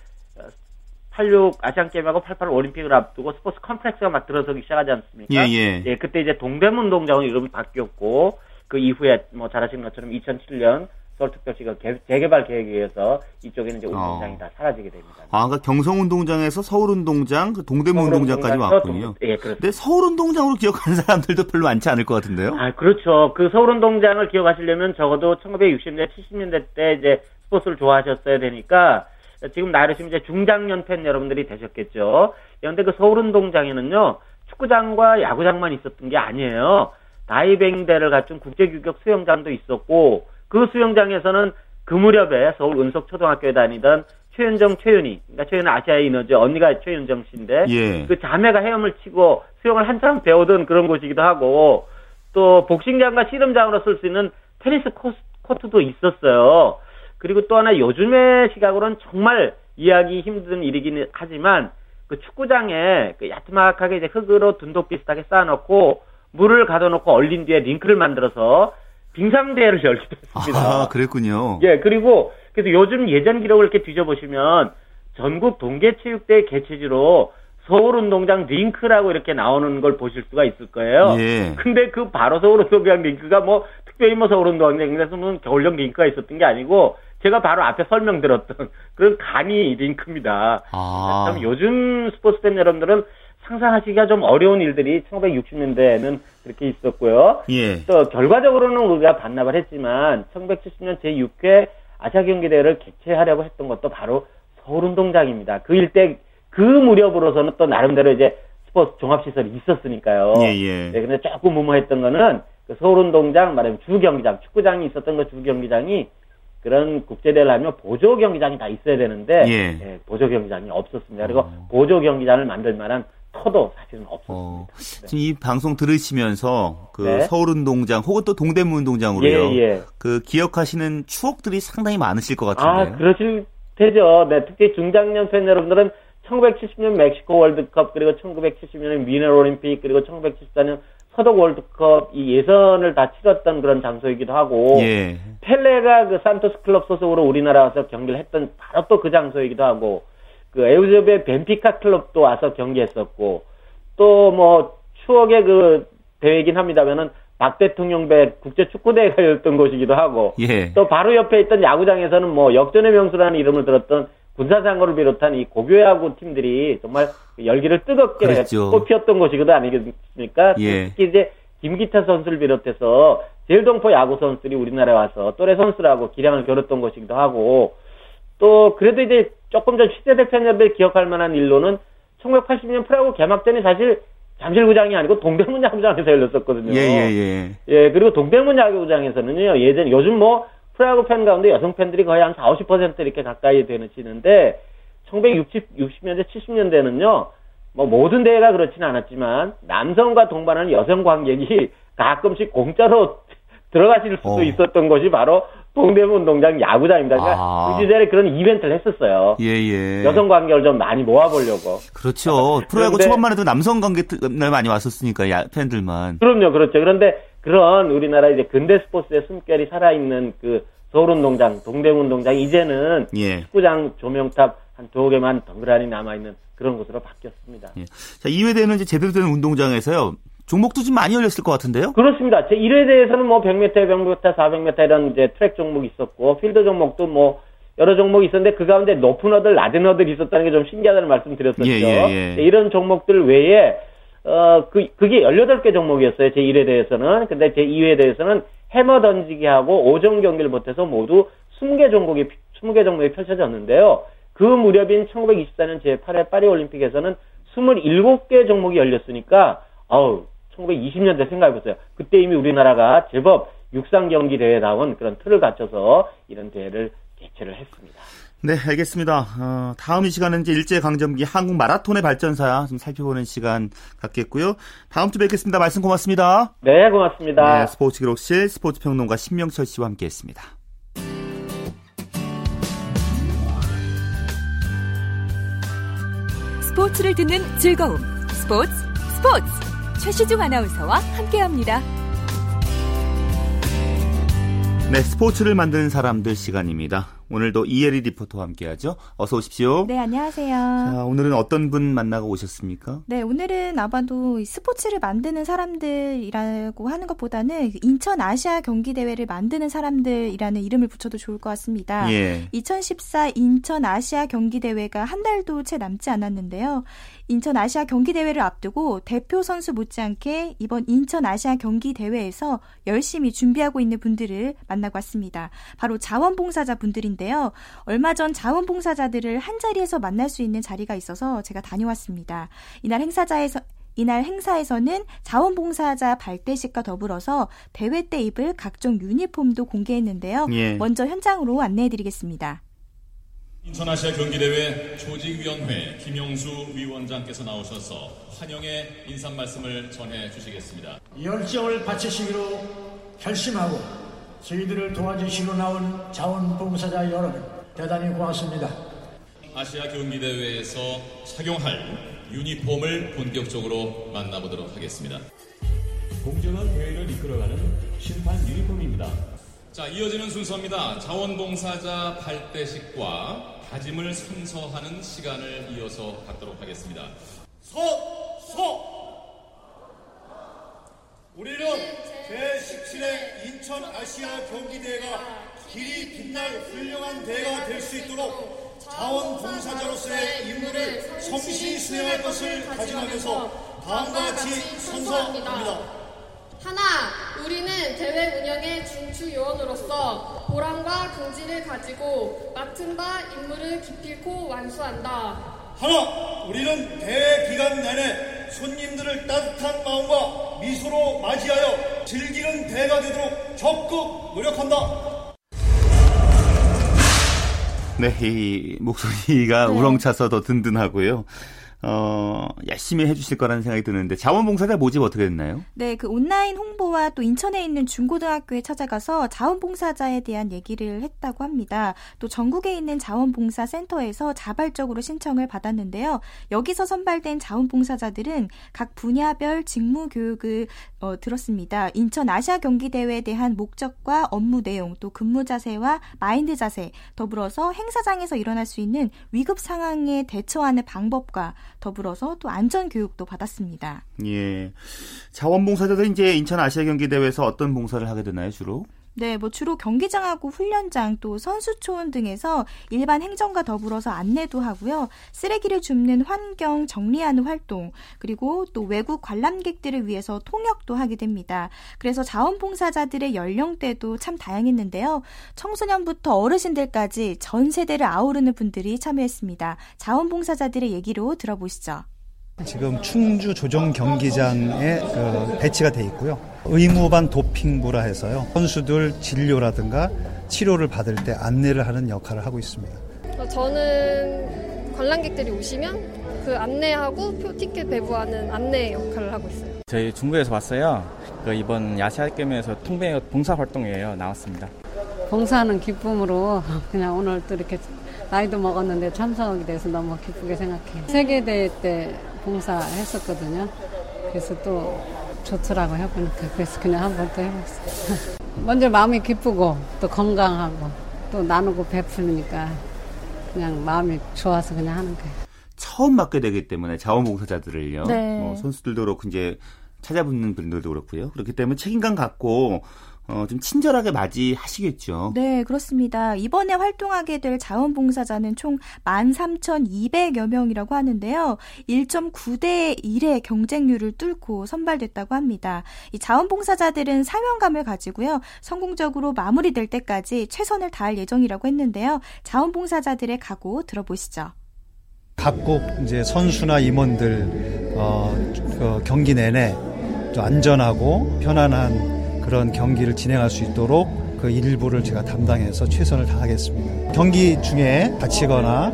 Speaker 5: 86 아시안 게임하고 88 올림픽을 앞두고 스포츠 컴플렉스가 막 들어서기 시작하지 않습니까?
Speaker 1: 예, 예.
Speaker 5: 예, 그때 이제 동대문 운동장으로 이름이 바뀌었고 그 이후에 뭐 잘 아시는 것처럼 2007년 서울특별시가 개- 재개발 계획에 의해서 이쪽에는 이제 운동장이
Speaker 1: 어.
Speaker 5: 다 사라지게 됩니다.
Speaker 1: 아, 그러니까 경성운동장에서 서울운동장, 그 동대문운동장까지 왔군요.
Speaker 5: 동- 예, 그렇습니다.
Speaker 1: 근데 서울운동장으로 기억하는 사람들도 별로 많지 않을 것 같은데요?
Speaker 5: 아, 그렇죠. 그 서울운동장을 기억하시려면 적어도 1960년대, 70년대 때 이제 스포츠를 좋아하셨어야 되니까 지금 나이르시면 이제 중장년 팬 여러분들이 되셨겠죠. 그런데 그 서울운동장에는요, 축구장과 야구장만 있었던 게 아니에요. 다이빙대를 갖춘 국제규격 수영장도 있었고, 그 수영장에서는 그 무렵에 서울 은석초등학교에 다니던 최윤정, 최윤희, 그러니까 최윤은 아시아의 인어죠. 언니가 최윤정 씨인데,
Speaker 1: 예.
Speaker 5: 그 자매가 헤엄을 치고 수영을 한참 배우던 그런 곳이기도 하고 또 복싱장과 씨름장으로 쓸 수 있는 테니스 코스, 코트도 있었어요. 그리고 또 하나 요즘의 시각으로는 정말 이해하기 힘든 일이긴 하지만 그 축구장에 그 야트막하게 이제 흙으로 둔독 비슷하게 쌓아놓고 물을 가둬놓고 얼린 뒤에 링크를 만들어서 빙상대회를 열기도 했습니다.
Speaker 1: 아, 그랬군요.
Speaker 5: 예, 그리고 그래서 요즘 예전 기록을 이렇게 뒤져보시면 전국 동계체육대회 개최지로 서울운동장 링크라고 이렇게 나오는 걸 보실 수가 있을 거예요.
Speaker 1: 예.
Speaker 5: 근데 그 바로 서울운동장 링크가 뭐 특별히 뭐 서울운동장에서 무슨 겨울용 링크가 있었던 게 아니고 제가 바로 앞에 설명드렸던 그런 간이 링크입니다.
Speaker 1: 아.
Speaker 5: 참 요즘 스포츠 팬 여러분들은 상상하시기가 좀 어려운 일들이 1960년대에는 그렇게 있었고요.
Speaker 1: 예.
Speaker 5: 또 결과적으로는 우리가 반납을 했지만 1970년 제6회 아시아 경기 대회를 개최하려고 했던 것도 바로 서울 운동장입니다. 그 일대 그 무렵으로서는 또 나름대로 이제 스포츠 종합 시설이 있었으니까요.
Speaker 1: 예, 예.
Speaker 5: 네, 근데 조금 무모했던 거는 그 서울 운동장 말하면 주 경기장, 축구장이 있었던 그 주 경기장이 그런 국제대회를 하면 보조 경기장이 다 있어야 되는데
Speaker 1: 예.
Speaker 5: 예, 보조 경기장이 없었습니다. 그리고 보조 경기장을 만들 만한 터도 사실은
Speaker 1: 어,
Speaker 5: 없었습니다.
Speaker 1: 지금 이 방송 들으시면서 그
Speaker 5: 네.
Speaker 1: 서울운동장 혹은 또 동대문운동장으로요.
Speaker 5: 예, 예.
Speaker 1: 그 기억하시는 추억들이 상당히 많으실 것
Speaker 5: 아,
Speaker 1: 같은데요.
Speaker 5: 그러실 테죠. 네, 특히 중장년 팬 여러분들은 1970년 멕시코 월드컵 그리고 1970년에 미네 올림픽 그리고 1974년 서독 월드컵 이 예선을 다 치렀던 그런 장소이기도 하고
Speaker 1: 예.
Speaker 5: 펠레가 그 산토스 클럽 소속으로 우리나라 와서 경기를 했던 바로 또 그 장소이기도 하고 그 에우제베 벤피카 클럽도 와서 경기했었고 또 뭐 추억의 그 대회이긴 합니다면은 박 대통령 배 국제 축구 대회가 열렸던 곳이기도 하고
Speaker 1: 예.
Speaker 5: 또 바로 옆에 있던 야구장에서는 뭐 역전의 명수라는 이름을 들었던 군사상고를 비롯한 이 고교야구 팀들이 정말 열기를 뜨겁게
Speaker 1: 그랬죠.
Speaker 5: 꽃피웠던 곳이거든 아니겠습니까?
Speaker 1: 예.
Speaker 5: 특히 이제 김기태 선수를 비롯해서 제일동포 야구 선수들이 우리나라에 와서 또래 선수라고 기량을 겨뤘던 곳이기도 하고 또 그래도 이제 조금 전 취재대 팬여들 기억할 만한 일로는 1980년 프로야구 개막전이 사실 잠실구장이 아니고 동대문 야구장에서 열렸었거든요.
Speaker 1: 예, 예, 예.
Speaker 5: 예, 그리고 동대문 야구장에서는요, 예전, 요즘 뭐, 프로야구 팬 가운데 여성 팬들이 거의 한 40, 50% 이렇게 가까이 되시는데, 1960, 60년대, 70년대는요, 뭐, 모든 대회가 그렇지는 않았지만, 남성과 동반하는 여성 관객이 가끔씩 공짜로 들어가실 수도
Speaker 1: 어.
Speaker 5: 있었던 것이 바로 동대문 운동장 야구장입니다. 그러니까
Speaker 1: 아.
Speaker 5: 그 시절에 그런 이벤트를 했었어요.
Speaker 1: 예, 예.
Speaker 5: 여성 관객을 좀 많이 모아보려고.
Speaker 1: 그렇죠. 프로야구 초반만 해도 남성 관객들 많이 왔었으니까, 야, 팬들만.
Speaker 5: 그럼요, 그렇죠. 그런데 그런 우리나라 이제 근대 스포츠의 숨결이 살아있는 그 서울운동장, 동대문운동장 이제는
Speaker 1: 예.
Speaker 5: 축구장 조명탑 한 두 개만 덩그러니 남아있는 그런 곳으로 바뀌었습니다.
Speaker 1: 예. 자, 2회 대회는 이제 제대로 된 운동장에서요. 종목도 좀 많이 열렸을 것 같은데요?
Speaker 5: 그렇습니다. 제 1회 대회에서는 뭐 100m, 100m, 400m 이런 이제 트랙 종목이 있었고 필드 종목도 뭐 여러 종목이 있었는데 그 가운데 높은 어들, 낮은 어들이 있었다는 게 좀 신기하다는 말씀 드렸었죠.
Speaker 1: 예, 예, 예.
Speaker 5: 네, 이런 종목들 외에 어, 그, 그게 18개 종목이었어요. 제 1회 대회에서는. 근데 제 2회 대회에서는 해머 던지기 하고 오전 경기를 못해서 모두 20개 종목이, 20개 종목이 펼쳐졌는데요. 그 무렵인 1924년 제8회 파리 올림픽에서는 27개 종목이 열렸으니까, 어우, 1920년대 생각해보세요. 그때 이미 우리나라가 제법 육상 경기 대회다운 그런 틀을 갖춰서 이런 대회를 개최를 했습니다.
Speaker 1: 네, 알겠습니다. 어, 다음 이 시간은 이제 일제 강점기 한국 마라톤의 발전사 좀 살펴보는 시간 갖겠고요. 다음 주 뵙겠습니다. 말씀 고맙습니다.
Speaker 5: 네, 고맙습니다.
Speaker 1: 네, 스포츠 기록실 스포츠 평론가 신명철 씨와 함께했습니다.
Speaker 6: 스포츠를 듣는 즐거움. 스포츠, 스포츠. 최시중 아나운서와 함께합니다.
Speaker 1: 네, 스포츠를 만드는 사람들 시간입니다. 오늘도 이혜리 리포터와 함께하죠. 어서 오십시오.
Speaker 7: 네, 안녕하세요.
Speaker 1: 자, 오늘은 어떤 분 만나고 오셨습니까?
Speaker 7: 네, 오늘은 아마도 스포츠를 만드는 사람들이라고 하는 것보다는 인천 아시아 경기 대회를 만드는 사람들이라는 이름을 붙여도 좋을 것 같습니다.
Speaker 1: 예.
Speaker 7: 2014 인천 아시아 경기 대회가 한 달도 채 남지 않았는데요. 인천 아시아 경기 대회를 앞두고 대표 선수 못지않게 이번 인천 아시아 경기 대회에서 열심히 준비하고 있는 분들을 만나고 왔습니다. 바로 자원봉사자 분들인데요. 얼마 전 자원봉사자들을 한 자리에서 만날 수 있는 자리가 있어서 제가 다녀왔습니다. 이날 행사자에서 이날 행사에서는 자원봉사자 발대식과 더불어서 대회 때 입을 각종 유니폼도 공개했는데요.
Speaker 1: 예.
Speaker 7: 먼저 현장으로 안내해드리겠습니다.
Speaker 8: 인천아시아 경기대회 조직위원회 김영수 위원장께서 나오셔서 환영의 인사 말씀을 전해 주시겠습니다.
Speaker 9: 열정을 바치시기로 결심하고 저희들을 도와주시러 나온 자원봉사자 여러분 대단히 고맙습니다.
Speaker 8: 아시아 경기대회에서 착용할 유니폼을 본격적으로 만나보도록 하겠습니다.
Speaker 10: 공정한 대회를 이끌어가는 심판 유니폼입니다.
Speaker 8: 자, 이어지는 순서입니다. 자원봉사자 발대식과 다짐을 선서하는 시간을 이어서 갖도록 하겠습니다.
Speaker 9: 서! 서! 우리는 제17회 인천 아시아 경기대회가 길이 빛날 훌륭한 대회가 될 수 있도록 자원봉사자로서의 임무를 성실히 수행할 것을 다짐하면서 다음과 같이 선서합니다.
Speaker 11: 하나, 우리는 대회 운영의 중추 요원으로서 보람과 긍지를 가지고 맡은 바 임무를 기필코 완수한다.
Speaker 9: 하나, 우리는 대회 기간 내내 손님들을 따뜻한 마음과 미소로 맞이하여 즐기는 대회가 되도록 적극 노력한다.
Speaker 1: 네, 이 목소리가
Speaker 7: 네.
Speaker 1: 우렁차서 더 든든하고요. 어, 열심히 해주실 거라는 생각이 드는데 자원봉사자 모집 어떻게 됐나요?
Speaker 7: 네, 그 온라인 홍보와 또 인천에 있는 중고등학교에 찾아가서 자원봉사자에 대한 얘기를 했다고 합니다. 또 전국에 있는 자원봉사센터에서 자발적으로 신청을 받았는데요. 여기서 선발된 자원봉사자들은 각 분야별 직무 교육을 어, 들었습니다. 인천 아시아 경기 대회에 대한 목적과 업무 내용, 또 근무 자세와 마인드 자세, 더불어서 행사장에서 일어날 수 있는 위급 상황에 대처하는 방법과 더불어서 또 안전 교육도 받았습니다.
Speaker 1: 예. 자원봉사자들 이제 인천 아시아 경기 대회에서 어떤 봉사를 하게 되나요, 주로?
Speaker 7: 네, 뭐 주로 경기장하고 훈련장 또 선수촌 등에서 일반 행정과 더불어서 안내도 하고요. 쓰레기를 줍는 환경 정리하는 활동, 그리고 또 외국 관람객들을 위해서 통역도 하게 됩니다. 그래서 자원봉사자들의 연령대도 참 다양했는데요. 청소년부터 어르신들까지 전 세대를 아우르는 분들이 참여했습니다. 자원봉사자들의 얘기로 들어보시죠.
Speaker 12: 지금 충주 조정 경기장에 그 배치가 돼 있고요. 의무반 도핑부라 해서요. 선수들 진료라든가 치료를 받을 때 안내를 하는 역할을 하고 있습니다.
Speaker 11: 어, 저는 관람객들이 오시면 그 안내하고 표 티켓 배부하는 안내 역할을 하고 있어요.
Speaker 13: 저희 중국에서 왔어요. 그 이번 야시아 게임에서 통배 봉사 활동이에요. 나왔습니다.
Speaker 14: 봉사하는 기쁨으로 그냥 오늘 또 이렇게 나이도 먹었는데 참석하게 돼서 너무 기쁘게 생각해요. 세계대회 때 봉사했었거든요. 그래서 또 좋더라고 해보니까 그래서 그냥 한 번 또 해봤어요. 먼저 마음이 기쁘고 또 건강하고 또 나누고 베풀니까 그냥 마음이 좋아서 그냥 하는 거예요.
Speaker 1: 처음 맡게 되기 때문에 자원봉사자들을요.
Speaker 7: 네.
Speaker 1: 뭐 선수들도 그렇고 이제 찾아뵙는 분들도 그렇고요. 그렇기 때문에 책임감 갖고 어, 좀 친절하게 맞이하시겠죠.
Speaker 7: 네, 그렇습니다. 이번에 활동하게 될 자원봉사자는 총 13,200여 명이라고 하는데요. 1.9대 1의 경쟁률을 뚫고 선발됐다고 합니다. 이 자원봉사자들은 사명감을 가지고요. 성공적으로 마무리될 때까지 최선을 다할 예정이라고 했는데요. 자원봉사자들의 각오 들어보시죠.
Speaker 12: 각국 이제 선수나 임원들 어, 그 경기 내내 좀 안전하고 편안한 그런 경기를 진행할 수 있도록 그 일부를 제가 담당해서 최선을 다하겠습니다. 경기 중에 다치거나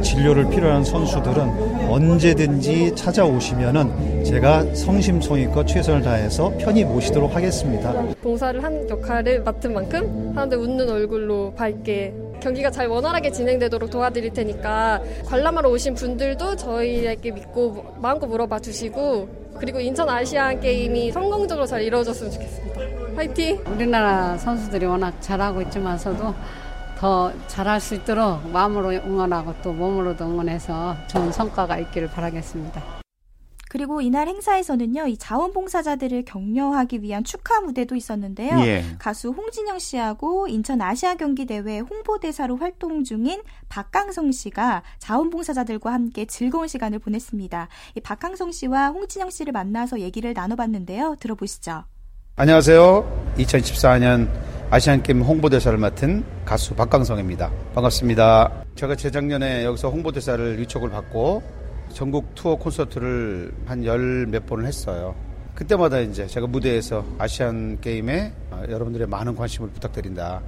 Speaker 12: 진료를 필요한 선수들은 언제든지 찾아오시면은 제가 성심성의껏 최선을 다해서 편히 모시도록 하겠습니다.
Speaker 11: 봉사를 한 역할을 맡은 만큼 사람들 웃는 얼굴로 밝게 경기가 잘 원활하게 진행되도록 도와드릴 테니까 관람하러 오신 분들도 저희에게 믿고 마음껏 물어봐 주시고 그리고 인천 아시안 게임이 성공적으로 잘 이루어졌으면 좋겠습니다. 화이팅!
Speaker 14: 우리나라 선수들이 워낙 잘하고 있지만서도 더 잘할 수 있도록 마음으로 응원하고 또 몸으로도 응원해서 좋은 성과가 있기를 바라겠습니다.
Speaker 7: 그리고 이날 행사에서는요, 이 자원봉사자들을 격려하기 위한 축하 무대도 있었는데요.
Speaker 1: 예.
Speaker 7: 가수 홍진영 씨하고 인천 아시아 경기 대회 홍보대사로 활동 중인 박강성 씨가 자원봉사자들과 함께 즐거운 시간을 보냈습니다. 이 박강성 씨와 홍진영 씨를 만나서 얘기를 나눠봤는데요. 들어보시죠.
Speaker 15: 안녕하세요. 2014년 아시안게임 홍보대사를 맡은 가수 박강성입니다. 반갑습니다. 제가 재작년에 여기서 홍보대사를 위촉을 받고 전국 투어 콘서트를 한 열 몇 번을 했어요. 그때마다 이제 제가 무대에서 아시안 게임에 여러분들의 많은 관심을 부탁드린다.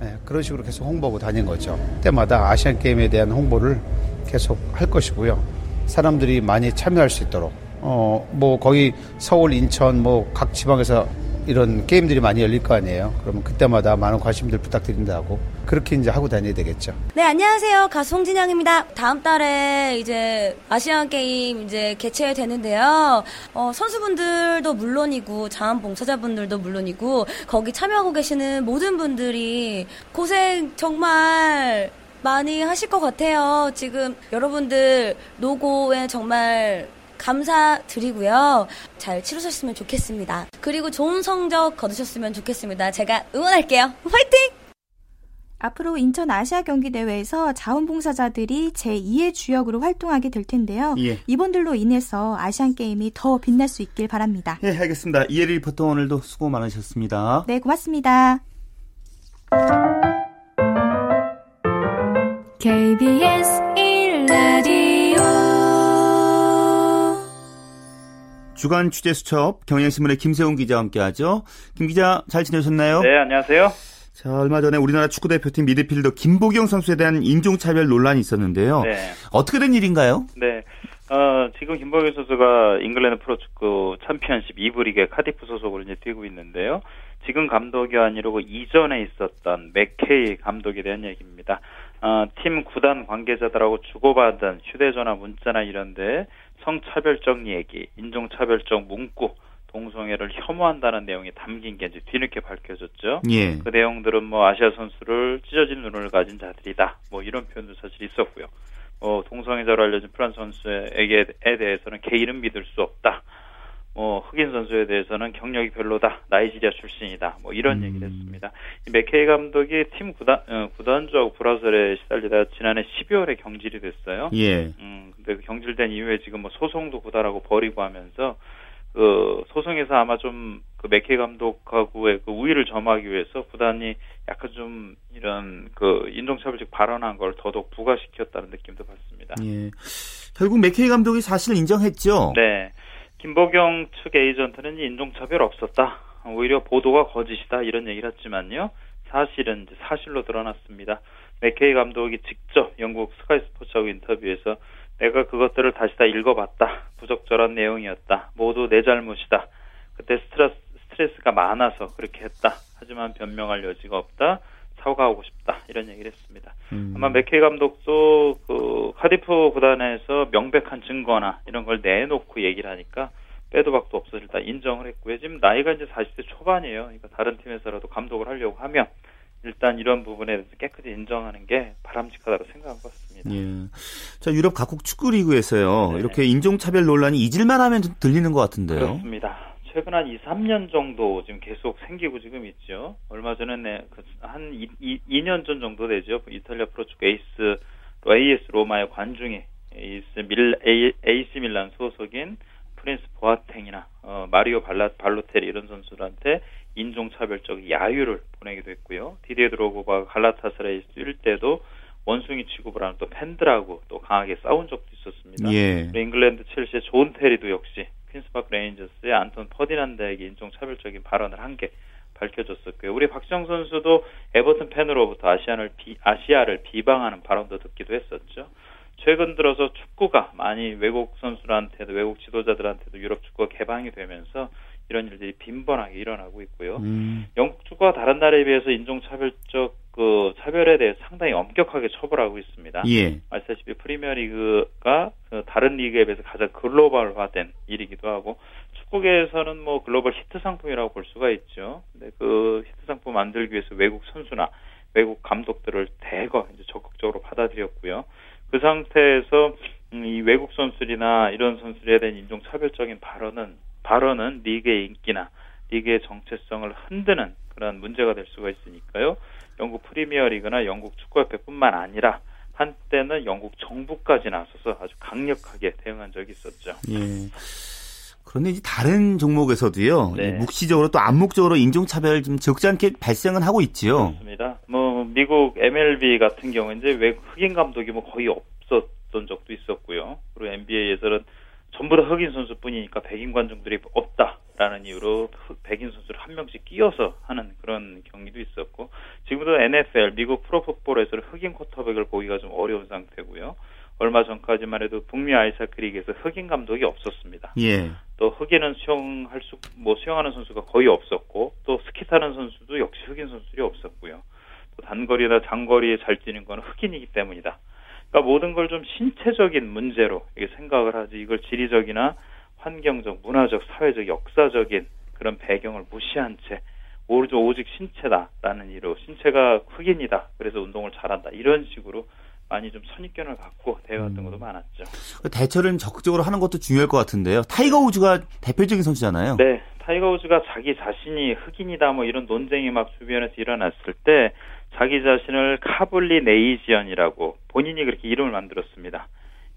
Speaker 15: 네, 그런 식으로 계속 홍보하고 다닌 거죠. 때마다 아시안 게임에 대한 홍보를 계속 할 것이고요. 사람들이 많이 참여할 수 있도록 어 뭐 거기 서울, 인천 뭐 각 지방에서 이런 게임들이 많이 열릴 거 아니에요. 그러면 그때마다 많은 관심들 부탁드린다고 그렇게 이제 하고 다녀야 되겠죠.
Speaker 16: 네, 안녕하세요. 가수 홍진영입니다. 다음 달에 이제 아시안 게임 이제 개최되는데요. 어, 선수분들도 물론이고 자원봉사자분들도 물론이고 거기 참여하고 계시는 모든 분들이 고생 정말 많이 하실 것 같아요. 지금 여러분들 노고에 정말 감사드리고요. 잘 치르셨으면 좋겠습니다. 그리고 좋은 성적 거두셨으면 좋겠습니다. 제가 응원할게요. 화이팅!
Speaker 7: 앞으로 인천 아시아 경기 대회에서 자원봉사자들이 제2의 주역으로 활동하게 될 텐데요.
Speaker 1: 예.
Speaker 7: 이번들로 인해서 아시안 게임이 더 빛날 수 있길 바랍니다.
Speaker 1: 예, 알겠습니다. 이혜리 리포터 오늘도 수고 많으셨습니다.
Speaker 7: 네, 고맙습니다.
Speaker 6: KBS 1라디오
Speaker 1: 주간 취재 수첩 경향신문의 김세훈 기자와 함께하죠. 김 기자 잘 지내셨나요?
Speaker 17: 네, 안녕하세요.
Speaker 1: 자, 얼마 전에 우리나라 축구 대표팀 미드필더 김보경 선수에 대한 인종차별 논란이 있었는데요.
Speaker 17: 네.
Speaker 1: 어떻게 된 일인가요?
Speaker 17: 네. 어, 지금 김보경 선수가 잉글랜드 프로축구 챔피언십 2부 리그 카디프 소속으로 이제 뛰고 있는데요. 지금 감독이 아니고 이전에 있었던 맥케이 감독에 대한 얘기입니다. 어, 팀 구단 관계자들하고 주고받은 휴대전화 문자나 이런데 성차별적 얘기, 인종차별적 문구, 동성애를 혐오한다는 내용이 담긴 게 이제 뒤늦게 밝혀졌죠.
Speaker 1: 예.
Speaker 17: 그 내용들은 뭐 아시아 선수를 찢어진 눈을 가진 자들이다. 뭐 이런 표현도 사실 있었고요. 뭐 동성애자로 알려진 프란스 선수에게 대해서는 개인은 믿을 수 없다. 뭐 흑인 선수에 대해서는 경력이 별로다. 나이지리아 출신이다. 뭐 이런
Speaker 1: 음.
Speaker 17: 얘기를 했습니다. 이 맥케이 감독이 팀 구단 어, 구단주하고 불화설에 시달리다 지난해 12월에 경질이 됐어요.
Speaker 1: 예.
Speaker 17: 음, 근데 그 경질된 이후에 지금 뭐 소송도 구단하고 벌이고 하면서 그 소송에서 아마 좀 그 맥케이 감독하고의 그 우위를 점하기 위해서 구단이 약간 좀 이런 그 인종차별적 발언한 걸 더더욱 부과시켰다는 느낌도 받습니다.
Speaker 1: 예. 결국 맥케이 감독이 사실 인정했죠.
Speaker 17: 네. 김보경 측 에이전트는 인종차별 없었다. 오히려 보도가 거짓이다. 이런 얘기를 했지만요. 사실은 사실로 드러났습니다. 맥케이 감독이 직접 영국 스카이 스포츠하고 인터뷰에서 내가 그것들을 다시 다 읽어봤다. 부적절한 내용이었다. 모두 내 잘못이다. 그때 스트레스, 스트레스가 많아서 그렇게 했다. 하지만 변명할 여지가 없다. 사과하고 싶다. 이런 얘기를 했습니다.
Speaker 1: 음.
Speaker 17: 아마 맥케이 감독도 그 카디프 구단에서 명백한 증거나 이런 걸 내놓고 얘기를 하니까 빼도 박도 없어 일단 인정을 했고요. 지금 나이가 이제 40대 초반이에요. 그러니까 다른 팀에서라도 감독을 하려고 하면 일단 이런 부분에 대해서 깨끗이 인정하는 게 바람직하다고 생각한 것 같습니다.
Speaker 1: 예. 자, 유럽 각국 축구 리그에서요.
Speaker 17: 네.
Speaker 1: 이렇게 인종차별 논란이 잊을만 하면 좀 들리는 것 같은데요.
Speaker 17: 그렇습니다. 최근 한 2, 3년 정도 지금 계속 생기고 지금 있죠. 얼마 전에 네, 그한 2, 2, 년전 정도 되죠. 이탈리아 프로축구 에이스 AS 로마의 관중이 에이스 밀 에이, 에이스 밀란 소속인 프린스 보아텡이나 어, 마리오 발라, 발로텔리 이런 선수들한테 인종차별적 야유를 보내기도 했고요. 디디에 드록바가 갈라타사라이 뛸 때도 원숭이 취급을 하는 또 팬들하고 또 강하게 싸운 적도 있었습니다.
Speaker 1: 예.
Speaker 17: 잉글랜드 첼시의 존 테리도 역시 퀸스파크 레인저스의 안톤 퍼디난드에게 인종차별적인 발언을 한 게 밝혀졌었고요. 우리 박지성 선수도 에버튼 팬으로부터 아시아를 비, 아시아를 비방하는 발언도 듣기도 했었죠. 최근 들어서 축구가 많이 외국 선수들한테도 외국 지도자들한테도 유럽 축구가 개방이 되면서 이런 일들이 빈번하게 일어나고 있고요.
Speaker 1: 음.
Speaker 17: 영국 축구가 다른 나라에 비해서 인종차별적 그 차별에 대해 상당히 엄격하게 처벌하고 있습니다.
Speaker 1: 예.
Speaker 17: 아시다시피 프리미어리그가 그 다른 리그에 비해서 가장 글로벌화된 리그이기도 하고 축구계에서는 뭐 글로벌 히트 상품이라고 볼 수가 있죠. 근데 그 히트 상품 만들기 위해서 외국 선수나 외국 감독들을 대거 이제 적극적으로 받아들였고요. 그 상태에서 음, 이 외국 선수들이나 이런 선수들에 대한 인종 차별적인 발언은 발언은 리그의 인기나 리그의 정체성을 흔드는 그런 문제가 될 수가 있으니까요. 영국 프리미어리그나 영국 축구협회뿐만 아니라 한때는 영국 정부까지 나서서 아주 강력하게 대응한 적이 있었죠.
Speaker 1: 예. 그런데 이제 다른 종목에서도요.
Speaker 17: 네.
Speaker 1: 묵시적으로 또 암묵적으로 인종차별 좀 적지 않게 발생은 하고 있지요.
Speaker 17: 그렇습니다. 뭐 미국 MLB 같은 경우 이제 왜 흑인 감독이 뭐 거의 없었던 적도 있었고요. 그리고 NBA에서는 전부 다 흑인 선수뿐이니까 백인 관중들이 없다 라는 이유로 흑- 백인 선수를 한 명씩 끼워서 하는 그런 경기도 있었고 지금도 NFL 미국 프로풋볼에서는 흑인 쿼터백을 보기가 좀 어려운 상태고요. 얼마 전까지만 해도 북미 아이스하키 리그에서 흑인 감독이 없었습니다.
Speaker 1: 예.
Speaker 17: 또 흑인은 수영할 수, 뭐 수영하는 선수가 거의 없었고 또 스키 타는 선수도 역시 흑인 선수들이 없었고요. 또 단거리나 장거리에 잘 뛰는 건 흑인이기 때문이다. 그러니까 모든 걸 좀 신체적인 문제로 이게 생각을 하지 이걸 지리적이나 환경적, 문화적, 사회적, 역사적인 그런 배경을 무시한 채 오직 오직 신체다라는 이유로 신체가 흑인이다. 그래서 운동을 잘한다. 이런 식으로 많이 좀 선입견을 갖고 대응했던 것도 많았죠.
Speaker 1: 그 대처를 적극적으로 하는 것도 중요할 것 같은데요. 타이거 우즈가 대표적인 선수잖아요.
Speaker 17: 네, 타이거 우즈가 자기 자신이 흑인이다 뭐 이런 논쟁이 막 주변에서 일어났을 때 자기 자신을 Cablinasian이라고 본인이 그렇게 이름을 만들었습니다.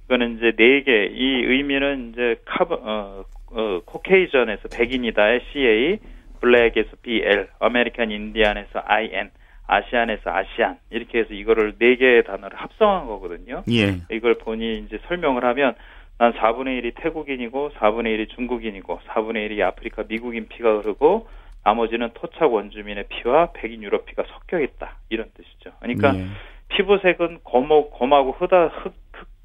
Speaker 17: 이거는 이제 네 개, 이 의미는 이제 Cab, 어, 어, Caucasian에서 백인이다의 CA, black에서 BL, American Indian에서 IN, Asian에서 Asian 이렇게 해서 이거를 네 개의 단어를 합성한 거거든요.
Speaker 1: 예.
Speaker 17: 이걸 본인이 이제 설명을 하면 난 4분의 1이 태국인이고 4분의 1이 중국인이고 4분의 1이 아프리카 미국인 피가 흐르고 나머지는 토착 원주민의 피와 백인 유럽 피가 섞여 있다 이런 뜻이죠. 그러니까
Speaker 1: 예.
Speaker 17: 피부색은 검고 검하고 흑다 흑, 흑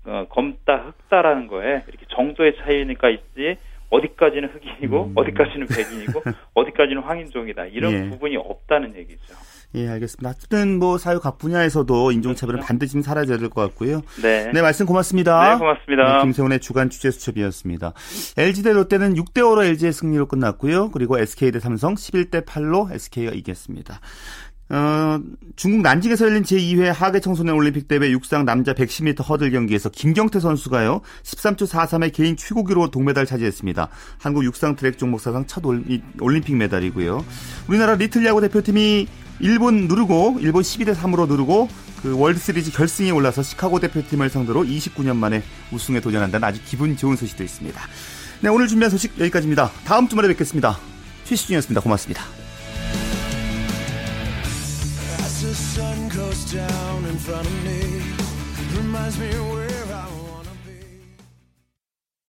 Speaker 17: 어, 검다 흑다라는 거에 이렇게 정도의 차이니까 있지 어디까지는 흑인이고 어디까지는 백인이고 어디까지는 황인종이다 이런
Speaker 1: 예.
Speaker 17: 부분이 없다는 얘기죠.
Speaker 1: 예, 알겠습니다. 어쨌든 뭐 사회 각 분야에서도 인종차별은 반드시 좀 사라져야 될 것 같고요.
Speaker 17: 네.
Speaker 1: 네, 말씀 고맙습니다.
Speaker 17: 네, 고맙습니다.
Speaker 1: 네, 김세훈의 주간 취재 수첩이었습니다. LG 대 롯데는 6대 5로 LG의 승리로 끝났고요. 그리고 SK 대 삼성 11대 8로 SK가 이겼습니다. 어, 중국 난징에서 열린 제2회 하계 청소년 올림픽 대회 육상 남자 110m 허들 경기에서 김경태 선수가요. 13초 43의 개인 최고 기록으로 동메달 차지했습니다. 한국 육상 트랙 종목 사상 첫 올림픽 메달이고요. 우리나라 리틀 야구 대표팀이 일본 누르고 일본 12대 3으로 누르고 그 월드 시리즈 결승에 올라서 시카고 대표팀을 상대로 29년 만에 우승에 도전한다는 아주 기분 좋은 소식도 있습니다. 네, 오늘 준비한 소식 여기까지입니다. 다음 주말에 뵙겠습니다. 최시중이었습니다. 고맙습니다.
Speaker 18: Front of me, reminds me